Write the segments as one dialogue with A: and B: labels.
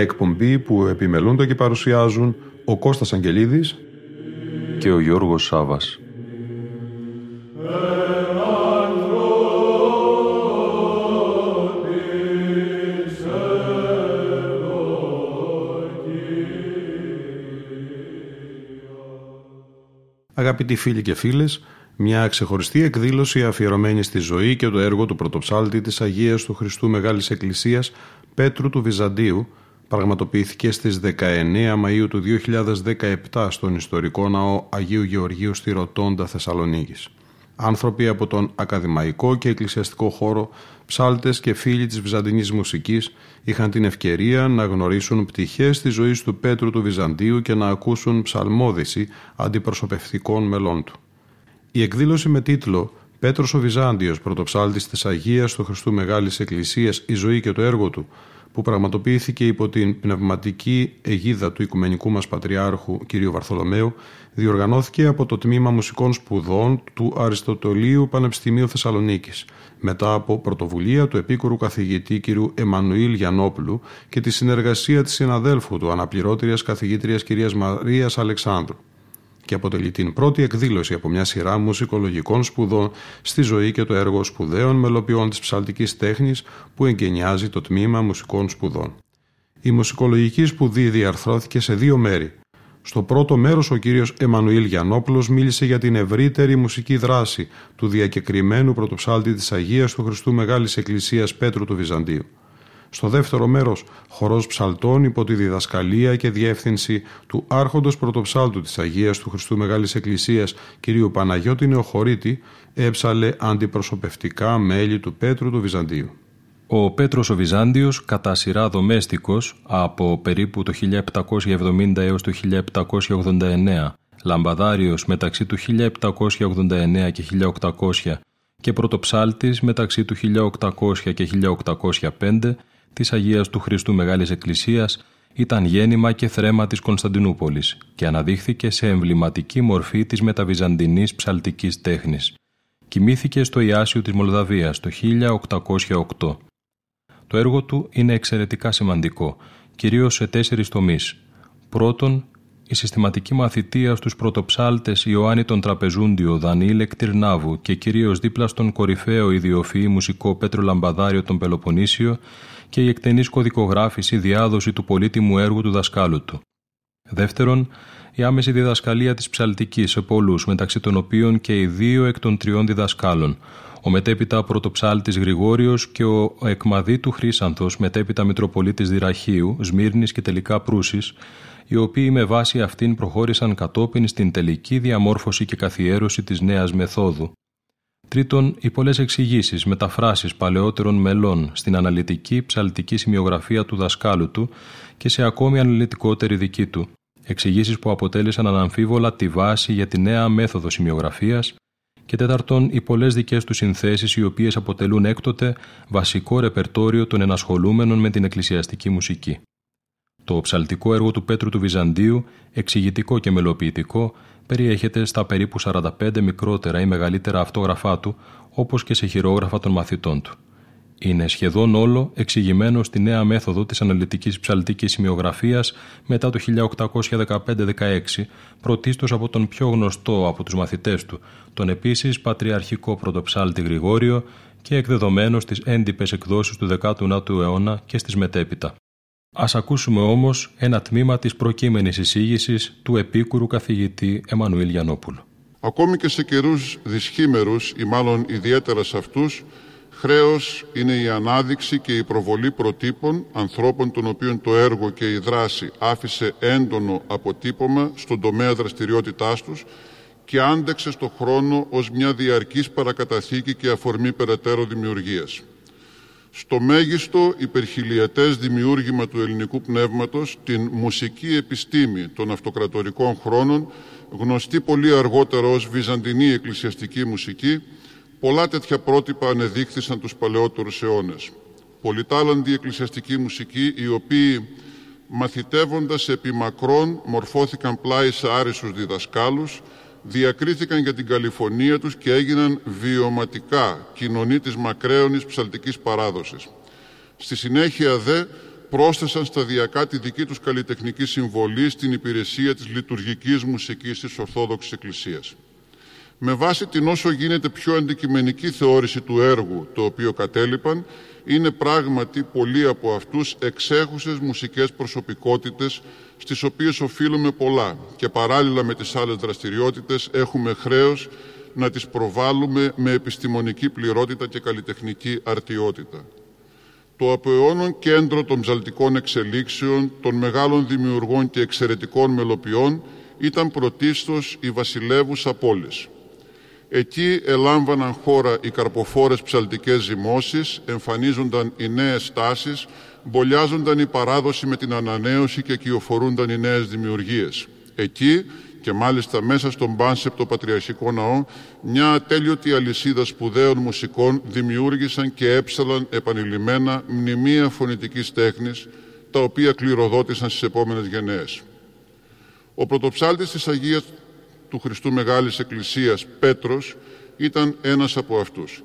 A: εκπομπή που επιμελούνται και παρουσιάζουν ο Κώστας Αγγελίδης και ο Γιώργος Σάβας. Αγαπητοί φίλοι και φίλες, μια ξεχωριστή εκδήλωση αφιερωμένη στη ζωή και το έργο του πρωτοψάλτη της Αγίας του Χριστού Μεγάλης Εκκλησίας Πέτρου του Βυζαντίου πραγματοποιήθηκε στις 19 Μαΐου του 2017 στον ιστορικό ναό Αγίου Γεωργίου στη Ρωτώντα Θεσσαλονίκης. Άνθρωποι από τον ακαδημαϊκό και εκκλησιαστικό χώρο, ψάλτες και φίλοι της βυζαντινής μουσικής είχαν την ευκαιρία να γνωρίσουν πτυχές της ζωής του Πέτρου του Βυζαντίου και να ακούσουν ψαλμόδηση αντιπροσωπευτικών μελών του. Η εκδήλωση με τίτλο «Πέτρος ο Βυζάντιος, πρωτοψάλτης της Αγίας του Χριστού Μεγάλης Εκκλησίας, η ζωή και το έργο του» που πραγματοποιήθηκε υπό την πνευματική αιγίδα του Οικουμενικού μας Πατριάρχου κ. Βαρθολομαίου, διοργανώθηκε από το Τμήμα Μουσικών Σπουδών του Αριστοτελείου Πανεπιστημίου Θεσσαλονίκης, μετά από πρωτοβουλία του επίκουρου καθηγητή κ. Εμμανουήλ Γιανόπουλου και τη συνεργασία της συναδέλφου του αναπληρώτριας καθηγήτριας κ. Μαρίας Αλεξάνδρου και αποτελεί την πρώτη εκδήλωση από μια σειρά μουσικολογικών σπουδών στη ζωή και το έργο σπουδαίων μελοποιών της ψαλτικής τέχνης που εγκαινιάζει το τμήμα μουσικών σπουδών. Η μουσικολογική σπουδή διαρθρώθηκε σε δύο μέρη. Στο πρώτο μέρος ο κύριος Εμμανουήλ Γιαννόπουλος μίλησε για την ευρύτερη μουσική δράση του διακεκριμένου πρωτοψάλτη της Αγίας του Χριστού Μεγάλης Εκκλησίας Πέτρου του Βυζαντίου. Στο δεύτερο μέρος, χορός ψαλτών υπό τη διδασκαλία και διεύθυνση του άρχοντος πρωτοψάλτου της Αγίας του Χριστού Μεγάλης Εκκλησίας κ. Παναγιώτη Νεοχωρίτη έψαλε αντιπροσωπευτικά μέλη του Πέτρου του Βυζαντίου.
B: Ο Πέτρος ο Βυζάντιος κατά σειρά δομέστικος από περίπου το 1770 έως το 1789, λαμπαδάριος μεταξύ του 1789 και 1800 και πρωτοψάλτης μεταξύ του 1800 και 1805 της Αγίας του Χριστού Μεγάλης Εκκλησίας ήταν γέννημα και θρέμα της Κωνσταντινούπολης και αναδείχθηκε σε εμβληματική μορφή της μεταβυζαντινής ψαλτικής τέχνης. Κοιμήθηκε στο Ιάσιο της Μολδαβίας το 1808. Το έργο του είναι εξαιρετικά σημαντικό, κυρίως σε τέσσερις τομείς. Πρώτον, η συστηματική μαθητεία στους πρωτοψάλτες Ιωάννη τον Τραπεζούντιο, Δανίλε Κτυρνάβου και κυρίως δίπλα στον κορυφαίο ιδιοφυή μουσικό Πέτρο Λαμπαδάριο τον Πελοποννήσιο και η εκτενής κωδικογράφηση διάδοση του πολύτιμου έργου του δασκάλου του. Δεύτερον, η άμεση διδασκαλία της ψαλτικής σε πολλούς, μεταξύ των οποίων και οι δύο εκ των τριών διδασκάλων, ο μετέπειτα πρωτοψάλτης Γρηγόριος και ο εκμαδί του Χρήσανθος, μετέπειτα Μητροπολίτης Δυραχίου, Σμύρνης και τελικά Προύσης, οι οποίοι με βάση αυτήν προχώρησαν κατόπιν στην τελική διαμόρφωση και καθιέρωση της νέας μεθόδου. Τρίτον, οι πολλές εξηγήσεις, μεταφράσεις παλαιότερων μελών στην αναλυτική ψαλτική σημειογραφία του δασκάλου του και σε ακόμη αναλυτικότερη δική του. Εξηγήσεις που αποτέλεσαν αναμφίβολα τη βάση για τη νέα μέθοδο σημειογραφίας. Και τέταρτον, οι πολλές δικές του συνθέσεις, οι οποίες αποτελούν έκτοτε βασικό ρεπερτόριο των ενασχολούμενων με την εκκλησιαστική μουσική. Το ψαλτικό έργο του Πέτρου του Βυζαντίου, εξηγητικό και μελοποιητικό, περιέχεται στα περίπου 45 μικρότερα ή μεγαλύτερα αυτόγραφά του, όπως και σε χειρόγραφα των μαθητών του. Είναι σχεδόν όλο εξηγημένο στη νέα μέθοδο της αναλυτικής ψαλτικής σημειογραφίας μετά το 1815-16, πρωτίστως από τον πιο γνωστό από τους μαθητές του, τον επίσης πατριαρχικό πρωτοψάλτη Γρηγόριο και εκδεδομένος στις έντυπες εκδόσεις του 19ου αιώνα και στις μετέπειτα. Ας ακούσουμε όμως ένα τμήμα της προκείμενης εισήγησης του επίκουρου καθηγητή Εμμανουήλ Γιαννόπουλου.
C: Ακόμη και σε καιρούς δυσχήμερους ή μάλλον ιδιαίτερα σε αυτούς, χρέος είναι η ανάδειξη και η προβολή προτύπων ανθρώπων των οποίων το έργο και η δράση άφησε έντονο αποτύπωμα στον τομέα δραστηριότητάς τους και άντεξε στο χρόνο ως μια διαρκής παρακαταθήκη και αφορμή περαιτέρω δημιουργίας. Στο μέγιστο υπερχιλιατές δημιούργημα του ελληνικού πνεύματος, την μουσική επιστήμη των αυτοκρατορικών χρόνων, γνωστή πολύ αργότερα ως βυζαντινή εκκλησιαστική μουσική, πολλά τέτοια πρότυπα ανεδείχθησαν τους παλαιότερους αιώνες. Πολυτάλαντη εκκλησιαστική μουσική, οι οποίοι μαθητεύοντας επί μακρόν μορφώθηκαν πλάι σε άρισους διδασκάλους, διακρίθηκαν για την καλυφωνία τους και έγιναν βιωματικά κοινωνή της μακραίωνης ψαλτικής παράδοσης. Στη συνέχεια δε πρόσθεσαν σταδιακά τη δική τους καλλιτεχνική συμβολή στην υπηρεσία της λειτουργικής μουσικής της Ορθόδοξης Εκκλησίας. Με βάση την όσο γίνεται πιο αντικειμενική θεώρηση του έργου το οποίο κατέλειπαν, είναι πράγματι πολλοί από αυτούς εξέχουσες μουσικές προσωπικότητες στις οποίες οφείλουμε πολλά και παράλληλα με τις άλλες δραστηριότητες έχουμε χρέος να τις προβάλλουμε με επιστημονική πληρότητα και καλλιτεχνική αρτιότητα. Το από κέντρο των ψαλτικών εξελίξεων, των μεγάλων δημιουργών και εξαιρετικών μελοποιών ήταν πρωτίστως η βασιλεύουσα πόλης. Εκεί ελάμβαναν χώρα οι καρποφόρες ψαλτικές ζυμώσεις, εμφανίζονταν οι νέες τάσεις, μπολιάζονταν η παράδοση με την ανανέωση και κυοφορούνταν οι νέες δημιουργίες. Εκεί και μάλιστα μέσα στον Πάνσεπτο Πατριαρχικό Ναό, μια ατέλειωτη αλυσίδα σπουδαίων μουσικών δημιούργησαν και έψαλαν επανειλημμένα μνημεία φωνητικής τέχνης, τα οποία κληροδότησαν στις επόμενες γενναίες. Ο πρωτοψάλτης της Αγίας του Χριστού Μεγάλης Εκκλησίας Πέτρος ήταν ένας από αυτούς.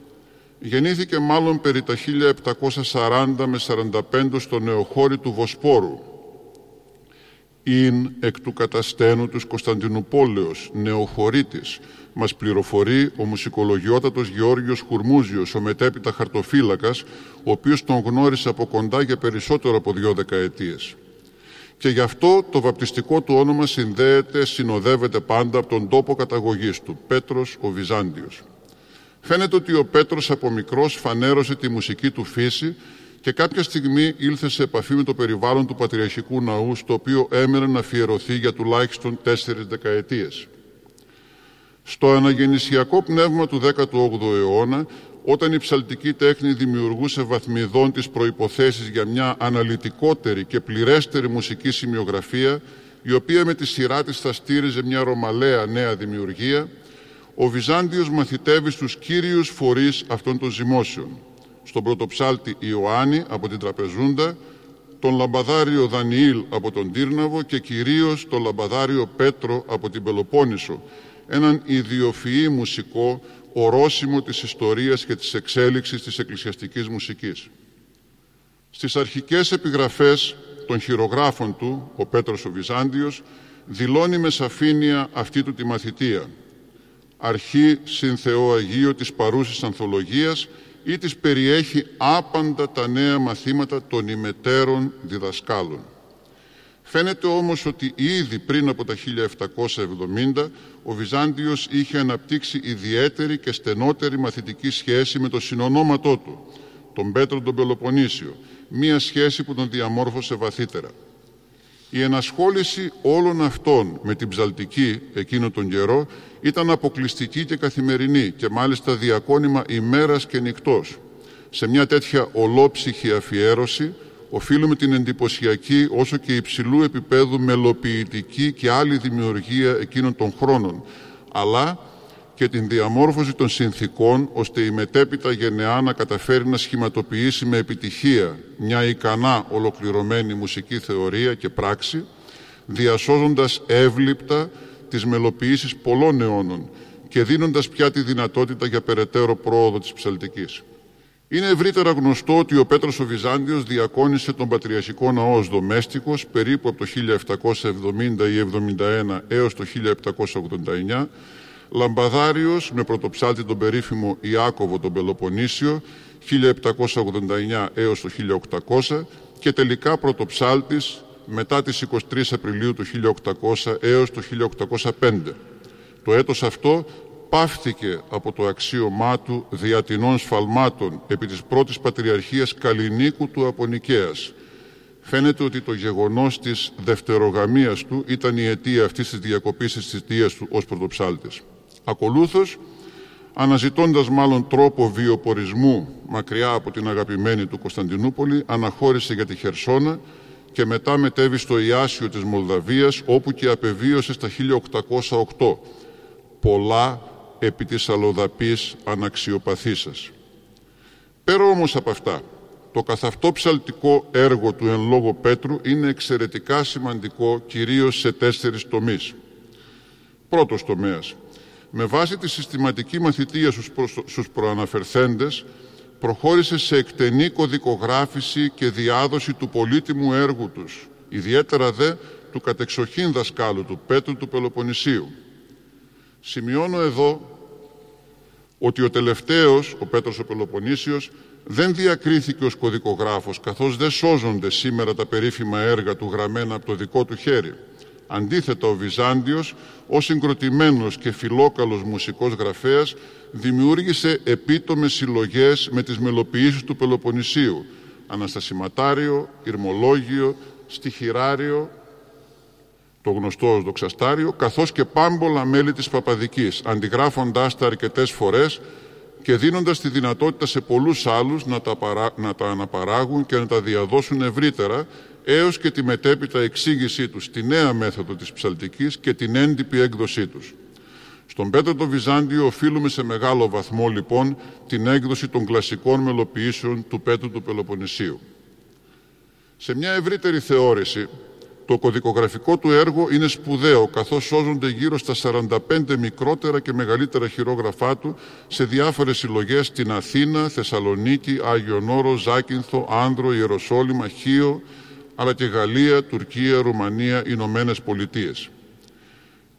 C: Γεννήθηκε μάλλον περί τα 1740 με 45 στο νεοχώρι του Βοσπόρου. «Ειν εκ του καταστένου τους Κωνσταντινούπολεως, νεοχωρίτης», μας πληροφορεί ο μουσικολογιότατος Γεώργιος Χουρμούζιος, ο μετέπειτα χαρτοφύλακας, ο οποίος τον γνώρισε από κοντά για περισσότερο από δύο δεκαετίες και γι' αυτό το βαπτιστικό του όνομα συνδέεται, συνοδεύεται πάντα από τον τόπο καταγωγής του, Πέτρος ο Βυζάντιος. Φαίνεται ότι ο Πέτρος από μικρός φανέρωσε τη μουσική του φύση και κάποια στιγμή ήλθε σε επαφή με το περιβάλλον του Πατριαρχικού Ναού, στο οποίο έμενε να αφιερωθεί για τουλάχιστον τέσσερις δεκαετίες. Στο αναγεννησιακό πνεύμα του 18ου αιώνα, όταν η ψαλτική τέχνη δημιουργούσε βαθμιδών τις προϋποθέσεις για μια αναλυτικότερη και πληρέστερη μουσική σημειογραφία, η οποία με τη σειρά της θα στήριζε μια ρωμαλαία νέα δημιουργία, ο Βυζάντιος μαθητεύει στους κύριους φορείς αυτών των ζυμώσεων. Στον πρωτοψάλτη Ιωάννη από την Τραπεζούντα, τον λαμπαδάριο Δανιήλ από τον Τύρναβο και κυρίως τον λαμπαδάριο Πέτρο από την Πελοπόννησο, έναν ιδιοφυή μουσικό ορόσημο της ιστορίας και της εξέλιξης της εκκλησιαστικής μουσικής. Στις αρχικές επιγραφές των χειρογράφων του, ο Πέτρος ο Βυζάντιος, δηλώνει με σαφήνεια αυτή του τη μαθητεία, αρχή συν Θεό Αγίο της παρούσης ανθολογίας ή της περιέχει άπαντα τα νέα μαθήματα των ημετέρων διδασκάλων. Φαίνεται όμως ότι ήδη πριν από τα 1770 ο Βυζάντιος είχε αναπτύξει ιδιαίτερη και στενότερη μαθητική σχέση με το συνονόματό του, τον Πέτρο τον Πελοποννήσιο, μία σχέση που τον διαμόρφωσε βαθύτερα. Η ενασχόληση όλων αυτών με την ψαλτική εκείνο τον καιρό ήταν αποκλειστική και καθημερινή και μάλιστα διακόνημα ημέρας και νυχτός. Σε μια τέτοια ολόψυχη αφιέρωση οφείλουμε την εντυπωσιακή όσο και υψηλού επίπεδου μελοποιητική και άλλη δημιουργία εκείνων των χρόνων, αλλά και την διαμόρφωση των συνθήκων ώστε η μετέπειτα γενεά να καταφέρει να σχηματοποιήσει με επιτυχία μια ικανά ολοκληρωμένη μουσική θεωρία και πράξη, διασώζοντας εύληπτα τις μελοποιήσεις πολλών αιώνων και δίνοντας πια τη δυνατότητα για περαιτέρω πρόοδο της ψαλτικής. Είναι ευρύτερα γνωστό ότι ο Πέτρος ο Βυζάντιος διακόνησε τον Πατριαρχικό Ναό ως δομέστικος περίπου από το 1770 ή 71 έως το 1789, Λαμπαδάριος με πρωτοψάλτη τον περίφημο Ιάκωβο τον Πελοποννήσιο 1789 έως το 1800 και τελικά πρωτοψάλτης μετά τις 23 Απριλίου του 1800 έως το 1805. Το έτος αυτό πάυθηκε από το αξίωμά του διατηνών σφαλμάτων επί της πρώτης πατριαρχίας Καλλινίκου του Απονικέας. Φαίνεται ότι το γεγονός της δευτερογαμίας του ήταν η αιτία αυτής της διακοπής της θητείας του ως πρωτοψάλτης. Ακολούθως, αναζητώντας μάλλον τρόπο βιοπορισμού μακριά από την αγαπημένη του Κωνσταντινούπολη, αναχώρησε για τη Χερσόνα και μετά μετέβη στο Ιάσιο της Μολδαβίας, όπου και απεβίωσε στα 1808. Πολλά επί της αλλοδαπής αναξιοπαθήσας. Πέρα όμως από αυτά, το καθαυτό ψαλτικό έργο του εν λόγω Πέτρου είναι εξαιρετικά σημαντικό κυρίως σε τέσσερις τομείς. Πρώτος τομέας. Με βάση τη συστηματική μαθητεία στους προαναφερθέντες προχώρησε σε εκτενή κωδικογράφηση και διάδοση του πολύτιμου έργου τους, ιδιαίτερα δε του κατεξοχήν δασκάλου του Πέτρου του Πελοποννησίου. Σημειώνω εδώ ότι ο τελευταίος, ο Πέτρος ο Πελοποννήσιος, δεν διακρίθηκε ως κωδικογράφος, καθώς δεν σώζονται σήμερα τα περίφημα έργα του γραμμένα από το δικό του χέρι. Αντίθετα, ο Βυζάντιος, ως συγκροτημένος και φιλόκαλος μουσικός γραφέας, δημιούργησε επίτομες συλλογές με τις μελοποιήσεις του Πελοποννησίου, Αναστασιματάριο, Ηρμολόγιο, Στιχηράριο, το γνωστό ως δοξαστάριο, καθώς και πάμπολα μέλη της Παπαδικής, αντιγράφοντάς τα αρκετές φορές και δίνοντας τη δυνατότητα σε πολλούς άλλους να τα, να τα αναπαράγουν και να τα διαδώσουν ευρύτερα, έως και τη μετέπειτα εξήγησή τους, τη νέα μέθοδο της ψαλτικής και την έντυπη έκδοσή τους. Στον Πέτρο το Βυζάντιο οφείλουμε σε μεγάλο βαθμό λοιπόν την έκδοση των κλασικών μελοποιήσεων του Πέτρου του Πελοποννησίου. Σε μια ευρύτερη θεώρηση, το κωδικογραφικό του έργο είναι σπουδαίο, καθώς σώζονται γύρω στα 45 μικρότερα και μεγαλύτερα χειρόγραφά του σε διάφορες συλλογές στην Αθήνα, Θεσσαλονίκη, Άγιον Όρο, Ζάκυνθο, Άνδρο, Ιεροσόλυμα, Χίο, αλλά και Γαλλία, Τουρκία, Ρουμανία, Ηνωμένες Πολιτείες.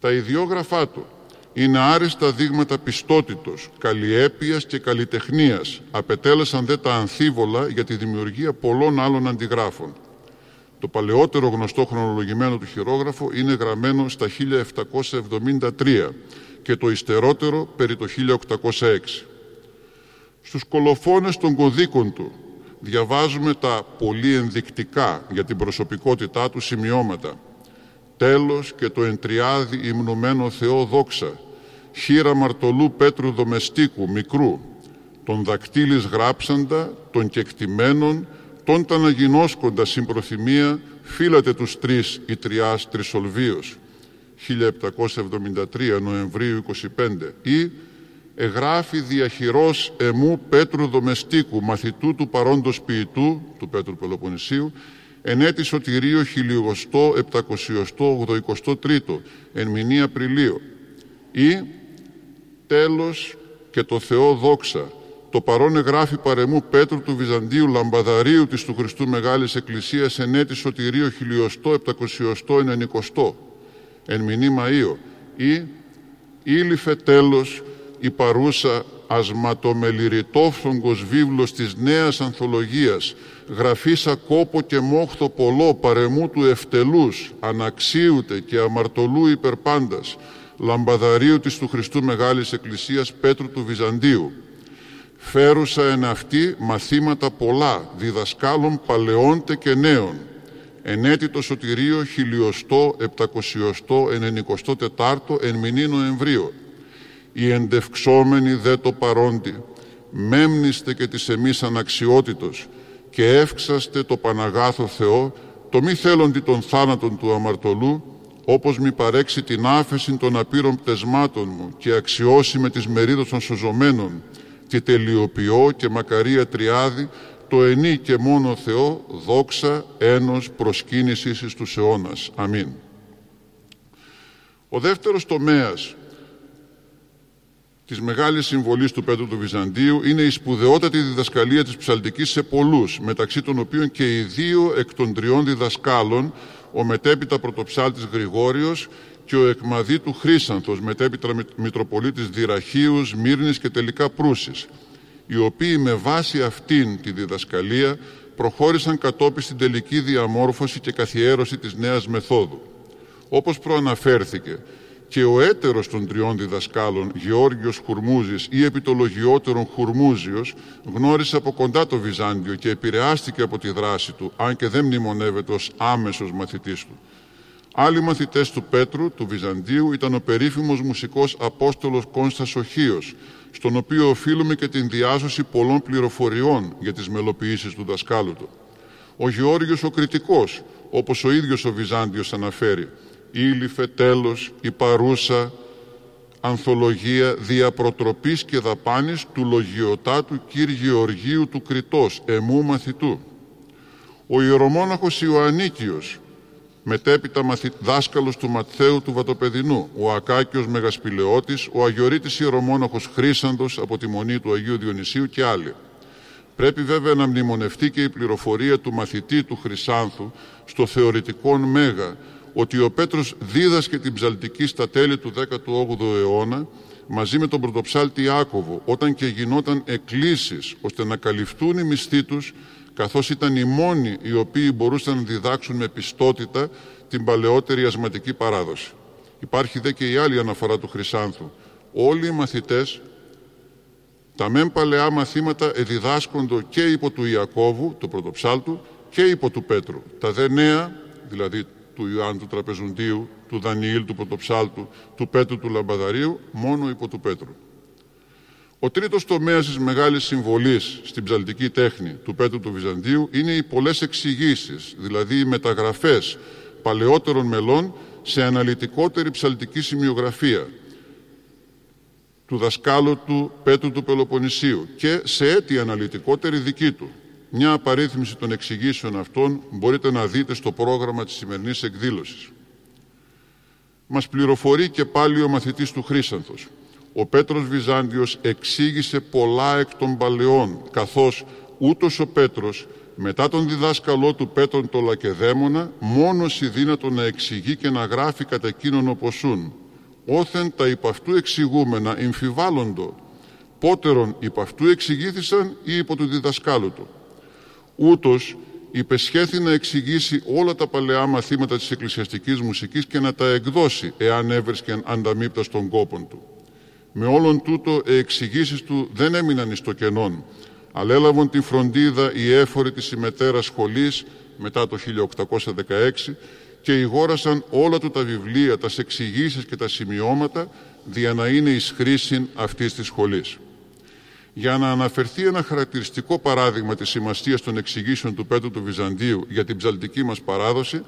C: Τα ιδιόγραφά του είναι άριστα δείγματα πιστότητος, καλλιέπειας και καλλιτεχνίας. Απετέλεσαν δε τα ανθίβολα για τη δημιουργία πολλών άλλων αντιγράφων. Το παλαιότερο γνωστό χρονολογημένο του χειρόγραφο είναι γραμμένο στα 1773 και το υστερότερο περί το 1806. Στους κολοφόνες των κωδίκων του διαβάζουμε τα πολύ ενδεικτικά για την προσωπικότητά του σημειώματα. Τέλος και το εντριάδι υμνωμένο Θεό δόξα, χείρα μαρτωλού Πέτρου Δομεστίκου, μικρού, τον δακτύλις γράψαντα, των κεκτημένων, τον ταναγινώσκοντα συμπροθυμία, φύλατε τους τρεις η τριάς Τρισολβίος, 1773 Νοεμβρίου 25 ή εγγράφει διαχειρός εμού Πέτρου Δομεστίκου, μαθητού του παρόντος ποιητού, του Πέτρου Πελοποννησίου, εν έτης σωτηρίο χιλιογοστό επτακοσιοστό ογδοικοστό εν μηνύ Απριλίου. Ή τέλος και το Θεό δόξα, το παρόν εγγράφει παρεμού Πέτρου του Βυζαντίου Λαμπαδαρίου της του Χριστού Μεγάλης Εκκλησίας εν έτη σωτηρίο χιλιοστό επτακοσιοστό ενενικοστό, εν μηνύ Μαΐο. Ή ήλυφε τέλος η παρούσα ασματομεληρητόφθογκος βίβλος της νέας ανθολογίας γραφήσα κόπο και μόχθο πολλό παρεμού του ευτελούς αναξίουτε και αμαρτωλού υπερπάντας λαμπαδαρίου της του Χριστού Μεγάλης Εκκλησίας Πέτρου του Βυζαντίου φέρουσα εν αυτή μαθήματα πολλά διδασκάλων παλαιόντε και νέων. Εν έτη το σωτηρίο χιλιοστό επτακοσιοστό ενενικοστό τετάρτο εν μηνύ Νοεμβρίου. Οι εντευξόμενοι δε το παρόντι, μέμνηστε και της εμείς αναξιότητος και εύξαστε το Παναγάθο Θεό, το μη θέλοντι των θάνατων του αμαρτωλού, όπως μη παρέξει την άφεση των απείρων πτεσμάτων μου και αξιώσει με τις μερίδες των σωζωμένων και τελειοποιώ και μακαρία τριάδη το ενή και μόνο Θεό δόξα ένος προσκύνησης εις τους αιώνας. Αμήν. Ο δεύτερος τομέας της μεγάλης συμβολής του Πέτρου του Βυζαντίου είναι η σπουδαιότατη διδασκαλία της ψαλτικής σε πολλούς, μεταξύ των οποίων και οι δύο εκ των τριών διδασκάλων, ο μετέπειτα πρωτοψάλτης Γρηγόριος και ο εκμαδί του Χρύσανθος, μετέπειτα Μητροπολίτης Δυραχίους, Μύρνης και τελικά Προύσης, οι οποίοι με βάση αυτήν τη διδασκαλία προχώρησαν κατόπιν στην τελική διαμόρφωση και καθιέρωση της νέας μεθόδου. Όπως προαναφέρθηκε, και ο έτερος των τριών διδασκάλων, Γεώργιος Χουρμούζης ή επιτολογιότερον Χουρμούζιος, γνώρισε από κοντά το Βυζάντιο και επηρεάστηκε από τη δράση του, αν και δεν μνημονεύεται ως άμεσος μαθητής του. Άλλοι μαθητές του Πέτρου, του Βυζαντίου, ήταν ο περίφημος μουσικός Απόστολος Κόνστας Οχίος, στον οποίο οφείλουμε και την διάσωση πολλών πληροφοριών για τις μελοποιήσεις του δασκάλου του. Ο Γεώργιος ο Κριτικός, όπως ο ίδιος ο Βυζάντιος αναφέρει, «Ήλιφε τέλος, η παρούσα, ανθολογία διαπροτροπής και δαπάνης του λογιοτάτου κύρ Γεωργίου του Κριτός, εμού μαθητού. Ο ιερομόναχος Ιωαννίκιος, μετέπειτα μαθη... δάσκαλος του Ματθαίου του Βατοπεδινού, ο Ακάκιος Μεγασπηλαιώτης, ο Αγιορείτης ιερομόναχος Χρήσαντος από τη Μονή του Αγίου Διονυσίου και άλλοι. Πρέπει βέβαια να μνημονευτεί και η πληροφορία του μαθητή του Χρυσάνθου στο θεωρητικό Μέγα ότι ο Πέτρος δίδασκε την ψαλτική στα τέλη του 18ου αιώνα μαζί με τον πρωτοψάλτη Ιάκωβο όταν και γινόταν εκκλήσεις ώστε να καλυφθούν οι μισθοί τους καθώς ήταν οι μόνοι οι οποίοι μπορούσαν να διδάξουν με πιστότητα την παλαιότερη ασματική παράδοση. Υπάρχει δε και η άλλη αναφορά του Χρυσάνθου. Όλοι οι μαθητές, τα μεν παλαιά μαθήματα εδιδάσκοντο και υπό του Ιακώβου, του πρωτοψάλτου, και υπό του Πέτρου. Τα δε νέα, δηλαδή του Ιωάννου του Τραπεζουντίου, του Δανιήλ του Πρωτοψάλτου, του Πέτρου του Λαμπαδαρίου, μόνο υπό του Πέτρου. Ο τρίτος τομέας της μεγάλης συμβολής στην ψαλτική τέχνη του Πέτρου του Βυζαντίου είναι οι πολλές εξηγήσεις, δηλαδή οι μεταγραφές παλαιότερων μελών σε αναλυτικότερη ψαλτική σημειογραφία του δασκάλου του Πέτρου του Πελοποννησίου και σε έτη αναλυτικότερη δική του. Μια απαρίθμηση των εξηγήσεων αυτών μπορείτε να δείτε στο πρόγραμμα της σημερινής εκδήλωσης. Μας πληροφορεί και πάλι ο μαθητής του Χρήσανθος. Ο Πέτρος Βυζάντιος εξήγησε πολλά εκ των παλαιών, καθώς ούτως ο Πέτρος μετά τον διδάσκαλό του Πέτρον το Λακεδαίμονα μόνος η δύνατο να εξηγεί και να γράφει κατά εκείνον οπωσούν. Όθεν τα υπ' αυτού εξηγούμενα εμφιβάλλοντο, πότερον υπ' αυτού εξηγήθησαν ή υπό του διδασκάλου του. Ούτως υπεσχέθη να εξηγήσει όλα τα παλαιά μαθήματα της εκκλησιαστικής μουσικής και να τα εκδώσει εάν έβρισκε ανταμείπτα στον κόπον του. Με όλον τούτο οι εξηγήσεις του δεν έμειναν εις το κενόν, αλλά έλαβαν την φροντίδα οι έφοροι της ημετέρας σχολής μετά το 1816 και ηγόρασαν όλα του τα βιβλία, τας εξηγήσεις και τα σημειώματα δια να είναι εις χρήση αυτής της σχολής. Για να αναφερθεί ένα χαρακτηριστικό παράδειγμα της σημασίας των εξηγήσεων του Πέτρου του Βυζαντίου για την ψαλτική μας παράδοση,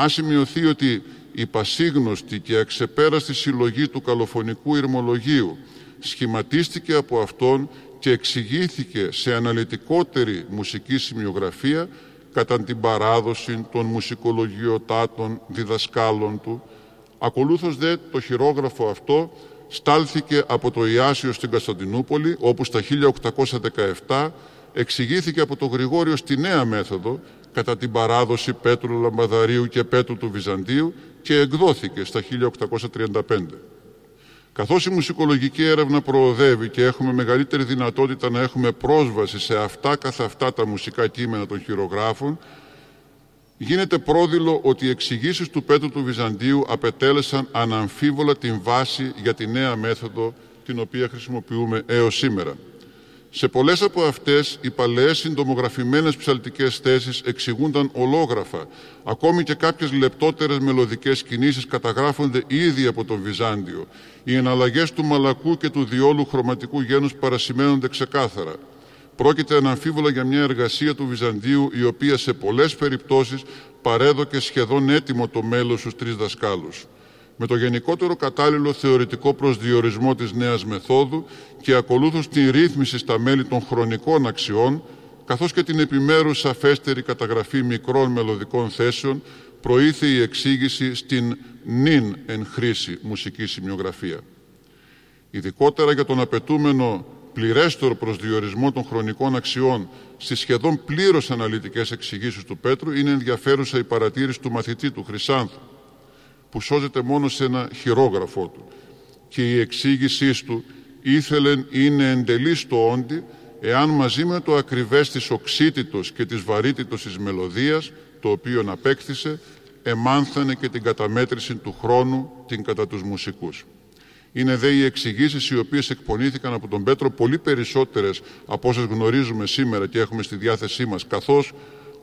C: αν σημειωθεί ότι η πασίγνωστη και αξεπέραστη συλλογή του καλοφωνικού ηρμολογίου σχηματίστηκε από αυτόν και εξηγήθηκε σε αναλυτικότερη μουσική σημειογραφία κατά την παράδοση των μουσικολογιοτάτων διδασκάλων του. Ακολούθως δε το χειρόγραφο αυτό στάλθηκε από το Ιάσιο στην Κασταντινούπολη, όπου στα 1817 εξηγήθηκε από τον Γρηγόριο στη νέα μέθοδο κατά την παράδοση Πέτρου Λαμπαδαρίου και Πέτρου του Βυζαντίου και εκδόθηκε στα 1835. Καθώς η μουσικολογική έρευνα προοδεύει και έχουμε μεγαλύτερη δυνατότητα να έχουμε πρόσβαση σε αυτά καθ' αυτά τα μουσικά κείμενα των χειρογράφων, γίνεται πρόδειλο ότι οι εξηγήσεις του Πέτρου του Βυζαντίου απετέλεσαν αναμφίβολα την βάση για τη νέα μέθοδο την οποία χρησιμοποιούμε έως σήμερα. Σε πολλές από αυτές οι παλαιές συντομογραφημένες ψαλτικές θέσεις εξηγούνταν ολόγραφα. Ακόμη και κάποιες λεπτότερες μελωδικές κινήσεις καταγράφονται ήδη από το Βυζάντιο. Οι εναλλαγές του μαλακού και του διόλου χρωματικού γένους παρασημένονται ξεκάθαρα. Πρόκειται αναμφίβολα για μια εργασία του Βυζαντίου η οποία σε πολλές περιπτώσεις παρέδοκε σχεδόν έτοιμο το μέλος στους τρεις δασκάλους με το γενικότερο κατάλληλο θεωρητικό προσδιορισμό της νέας μεθόδου και ακολούθως την ρύθμιση στα μέλη των χρονικών αξιών, καθώς και την επιμέρους σαφέστερη καταγραφή μικρών μελωδικών θέσεων, προήθε η εξήγηση στην νυν εν χρήση μουσική σημειογραφία. Ειδικότερα για τον απαιτούμενο πληρέστερο προσδιορισμό των χρονικών αξιών στις σχεδόν πλήρως αναλυτικές εξηγήσεις του Πέτρου είναι ενδιαφέρουσα η παρατήρηση του μαθητή του Χρυσάνθου, που σώζεται μόνο σε ένα χειρόγραφό του και η εξήγησή του ήθελεν είναι εντελής το όντι εάν μαζί με το ακριβές της οξύτητος και της βαρύτητος της μελωδίας το οποίο απέκτησε εμάνθανε και την καταμέτρηση του χρόνου την κατά τους μουσικούς. Είναι δε οι εξηγήσεις οι οποίες εκπονήθηκαν από τον Πέτρο πολύ περισσότερες από όσες γνωρίζουμε σήμερα και έχουμε στη διάθεσή μας, καθώς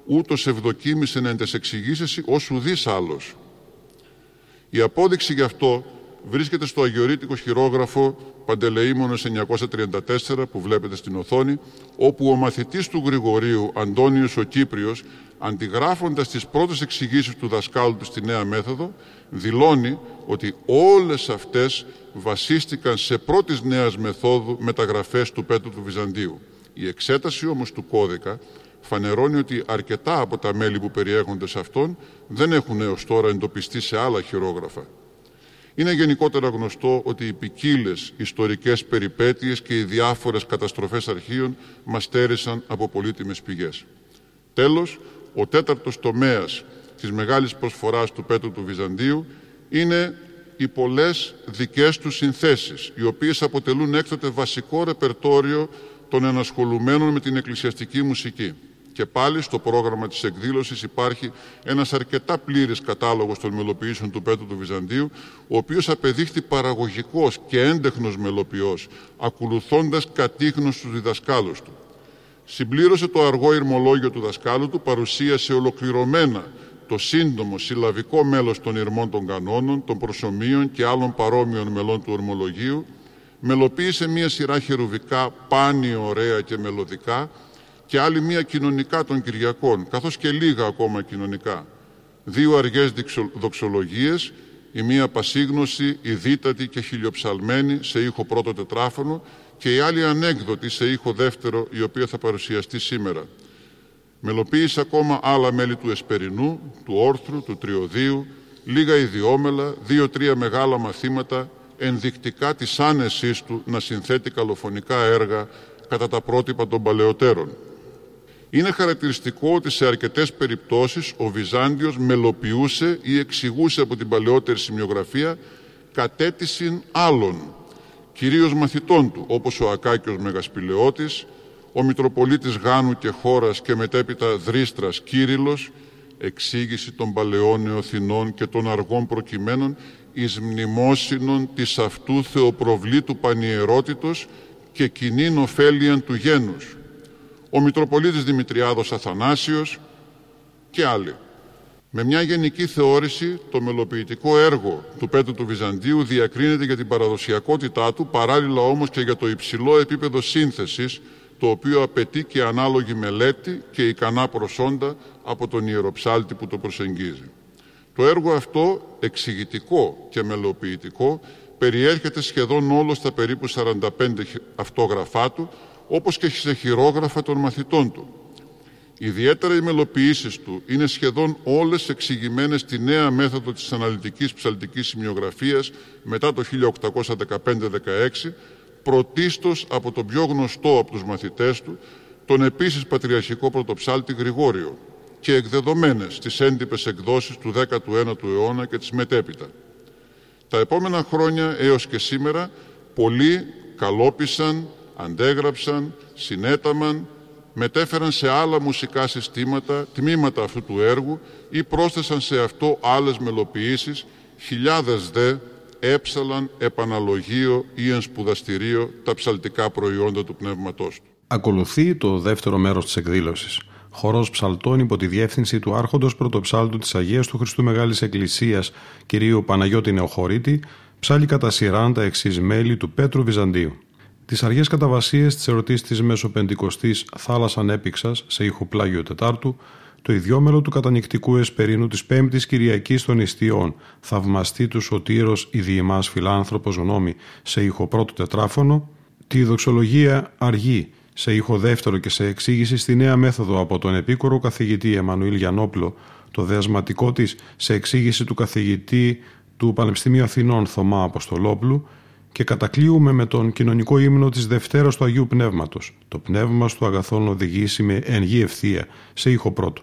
C: ούτως ευδοκίμησε να τι εξηγήσεις ω ουδή άλλος Η απόδειξη γι' αυτό βρίσκεται στο αγιορείτικο χειρόγραφο Παντελεήμονος 934 που βλέπετε στην οθόνη, όπου ο μαθητής του Γρηγορίου, Αντώνιος ο Κύπριος, αντιγράφοντας τις πρώτες εξηγήσεις του δασκάλου του στη νέα μέθοδο, δηλώνει ότι όλες αυτές βασίστηκαν σε πρώτης νέας μεθόδου μεταγραφές του Πέτρου του Βυζαντίου. Η εξέταση όμως του κώδικα φανερώνει ότι αρκετά από τα μέλη που περιέχονται σε αυτόν δεν έχουν έως τώρα εντοπιστεί σε άλλα χειρόγραφα. Είναι γενικότερα γνωστό ότι οι ποικίλες ιστορικές περιπέτειες και οι διάφορες καταστροφές αρχείων μας στέρισαν από πολύτιμες πηγές. Τέλος, ο τέταρτος τομέας της μεγάλης προσφοράς του Πέτρου του Βυζαντίου είναι οι πολλές δικές του συνθέσεις, οι οποίες αποτελούν έκτοτε βασικό ρεπερτόριο των ενασχολουμένων με την εκκλησιαστική μουσική. Και πάλι στο πρόγραμμα της εκδήλωσης υπάρχει ένας αρκετά πλήρης κατάλογος των μελοποιήσεων του Πέτρου του Βυζαντίου, ο οποίος απεδείχθη παραγωγικός και έντεχνος μελοποιός, ακολουθώντας κατήχνος τους διδασκάλους του. Συμπλήρωσε το αργό ηρμολόγιο του δασκάλου του, παρουσίασε ολοκληρωμένα το σύντομο συλλαβικό μέλος των ηρμών των κανόνων, των προσωμείων και άλλων παρόμοιων μελών του ορμολογίου, μελοποίησε μία σειρά χερουβικά, πάνι, ωραία και μελωδικά και άλλη μία κοινωνικά των Κυριακών, καθώς και λίγα ακόμα κοινωνικά. Δύο αργές δοξολογίες, η μία πασίγνωση, η δίτατη και χιλιοψαλμένη σε ήχο πρώτο τετράφωνο και η άλλη ανέκδοτη σε ήχο δεύτερο, η οποία θα παρουσιαστεί σήμερα. Μελοποίησε ακόμα άλλα μέλη του Εσπερινού, του Όρθρου, του Τριωδίου, λίγα ιδιόμελα, δύο-τρία μεγάλα μαθήματα, ενδεικτικά της άνεσής του να συνθέτει καλοφωνικά έργα κατά τα πρότυπα των παλαιότερων. Είναι χαρακτηριστικό ότι σε αρκετές περιπτώσεις ο Βυζάντιος μελοποιούσε ή εξηγούσε από την παλαιότερη σημειογραφία κατέτηση άλλων, κυρίως μαθητών του, όπως ο Ακάκιος Μεγασπηλαιώτης, ο Μητροπολίτης Γάνου και Χώρας και μετέπειτα Δρίστρας Κύριλος, εξήγηση των παλαιών Νεοθινών και των αργών προκειμένων εις μνημόσυνον της αυτού θεοπροβλήτου πανιερότητος και κοινήν ωφέλιαν του γένους, ο Μητροπολίτης Δημητριάδος Αθανάσιος και άλλοι. Με μια γενική θεώρηση, το μελοποιητικό έργο του Πέτρου του Βυζαντίου διακρίνεται για την παραδοσιακότητά του, παράλληλα όμως και για το υψηλό επίπεδο σύνθεσης, το οποίο απαιτεί και ανάλογη μελέτη και ικανά προσόντα από τον ιεροψάλτη που το προσεγγίζει. Το έργο αυτό, εξηγητικό και μελοποιητικό, περιέρχεται σχεδόν όλο στα περίπου 45 αυτόγραφά του, όπως και σε χειρόγραφα των μαθητών του. Ιδιαίτερα οι μελοποιήσεις του είναι σχεδόν όλες εξηγημένες στη νέα μέθοδο της αναλυτικής ψαλτικής σημειογραφίας μετά το 1815-16, πρωτίστως από τον πιο γνωστό από τους μαθητές του, τον επίσης πατριαρχικό πρωτοψάλτη Γρηγόριο και εκδεδομένες στις έντυπες εκδόσεις του 19ου αιώνα και της μετέπειτα. Τα επόμενα χρόνια έως και σήμερα πολλοί καλόπισαν αντέγραψαν, συνέταμαν, μετέφεραν σε άλλα μουσικά συστήματα τμήματα αυτού του έργου ή πρόσθεσαν σε αυτό άλλες μελοποιήσεις, χιλιάδες δε έψαλαν επαναλογείο ή ενσπουδαστηρίο τα ψαλτικά προϊόντα του πνεύματός του.
A: Ακολουθεί το δεύτερο μέρος της εκδήλωσης. Χορός ψαλτών υπό τη διεύθυνση του άρχοντος πρωτοψάλτου της Αγίας του Χριστού Μεγάλης Εκκλησίας κυρίου Παναγιώτη Νεοχωρίτη, ψάλει κατά σειράν τα εξής μέλη του Πέτρου Βυζαντίου. Τις αργές καταβασίες της ερωτής της Μεσοπεντηκοστή Θάλασσα Ανέπηξα σε ήχο πλάγιο Τετάρτου, το ιδιόμελο του κατανικτικού εσπερίνου της Πέμπτης Κυριακής των Ιστιών, θαυμαστή του σωτήρος ιδιαιμά φιλάνθρωπος γνώμη σε ήχο πρώτο τετράφωνο, τη δοξολογία αργή σε ήχο δεύτερο και σε εξήγηση στη νέα μέθοδο από τον επίκορο καθηγητή Εμμανουήλ Γιανόπλο, το δεασματικό της σε εξήγηση του καθηγητή του Πανεπιστημίου Αθηνών Θωμά Αποστολόπλου και κατακλείουμε με τον κοινωνικό ύμνο της Δευτέρας του Αγίου Πνεύματος. Το πνεύμα του αγαθόν οδηγήσει με εν γη ευθεία, σε ήχο πρώτο.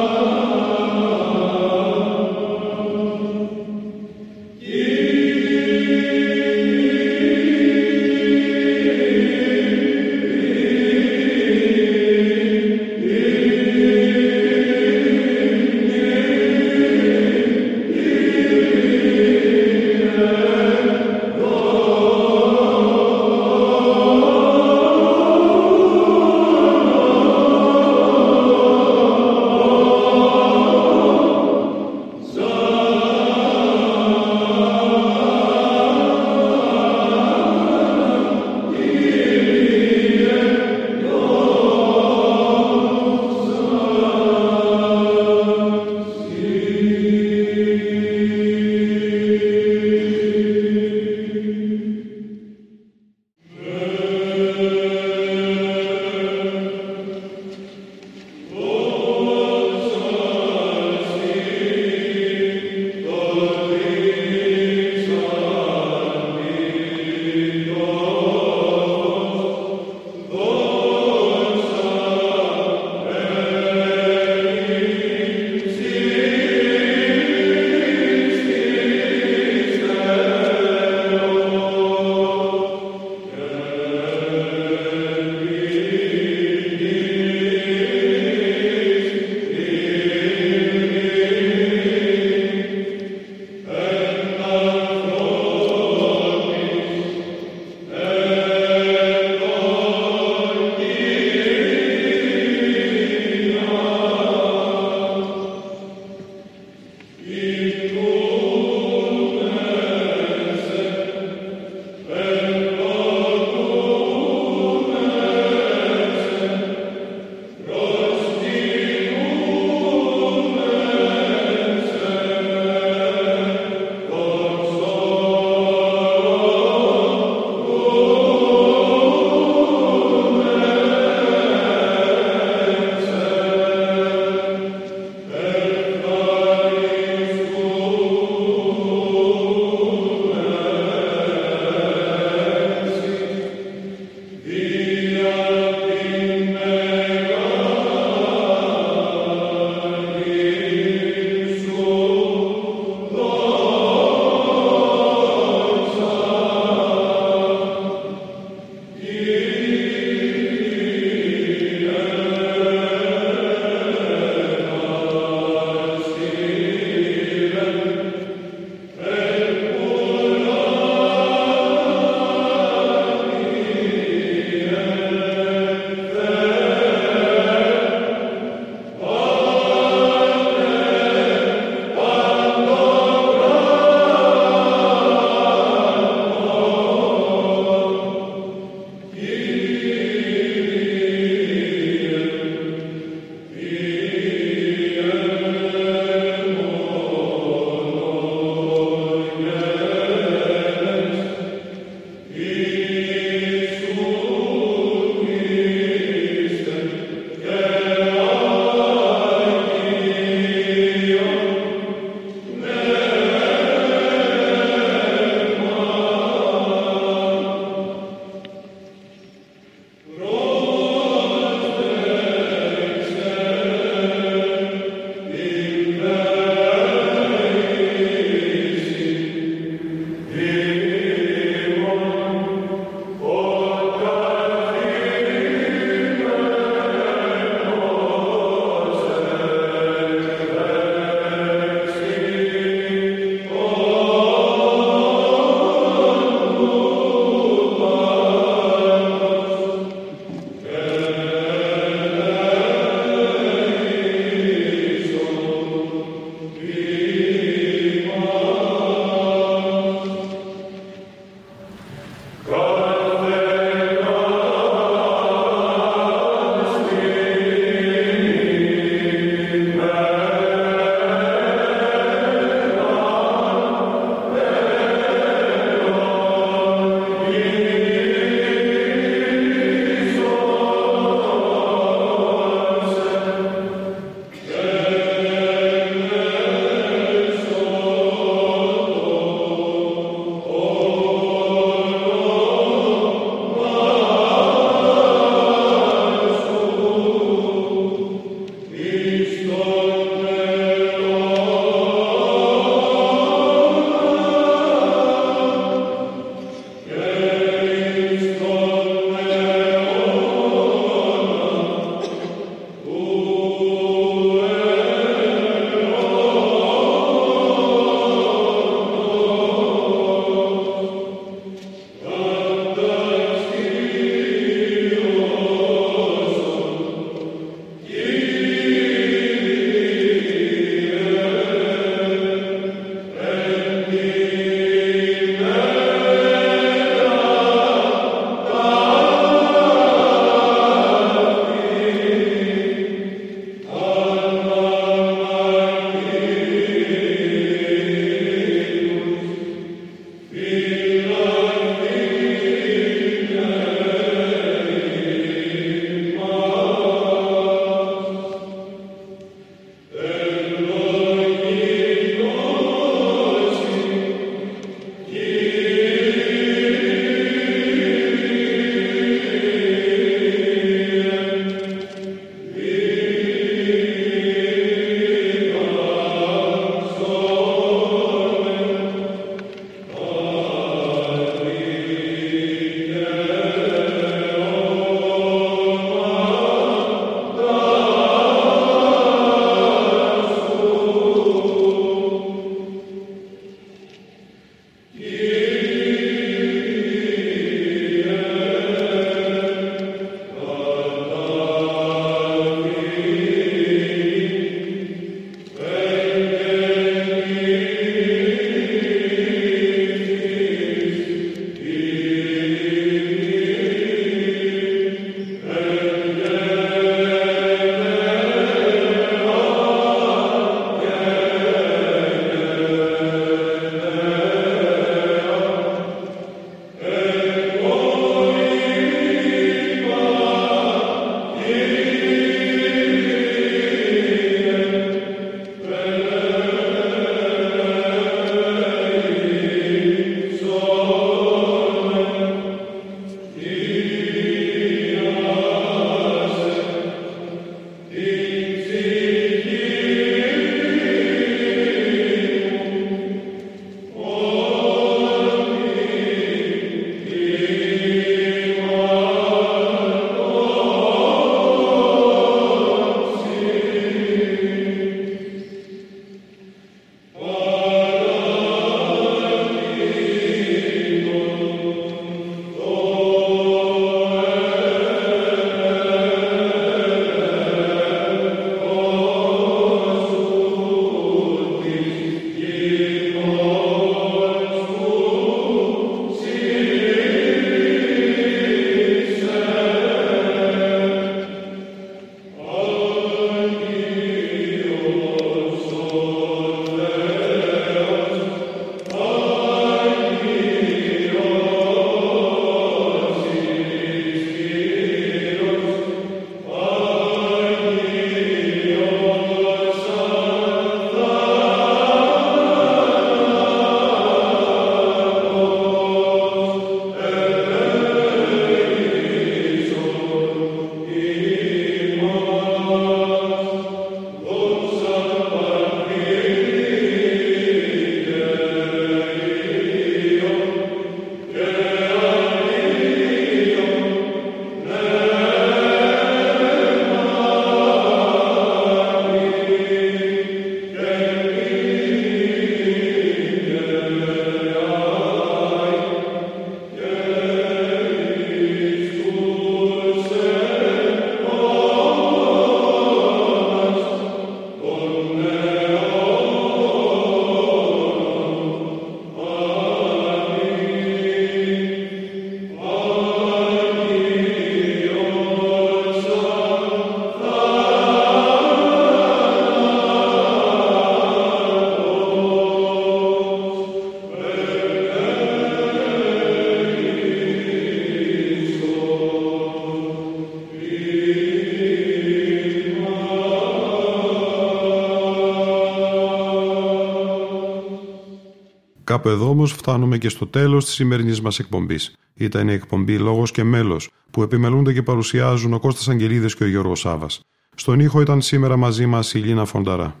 A: Κάπου εδώ όμως φτάνουμε και στο τέλος της σημερινής μας εκπομπής. Ήταν η εκπομπή Λόγος και Μέλος, που επιμελούνται και παρουσιάζουν ο Κώστας Αγγελίδης και ο Γιώργος Σάβας. Στον ήχο ήταν σήμερα μαζί μας η Λίνα Φονταρά.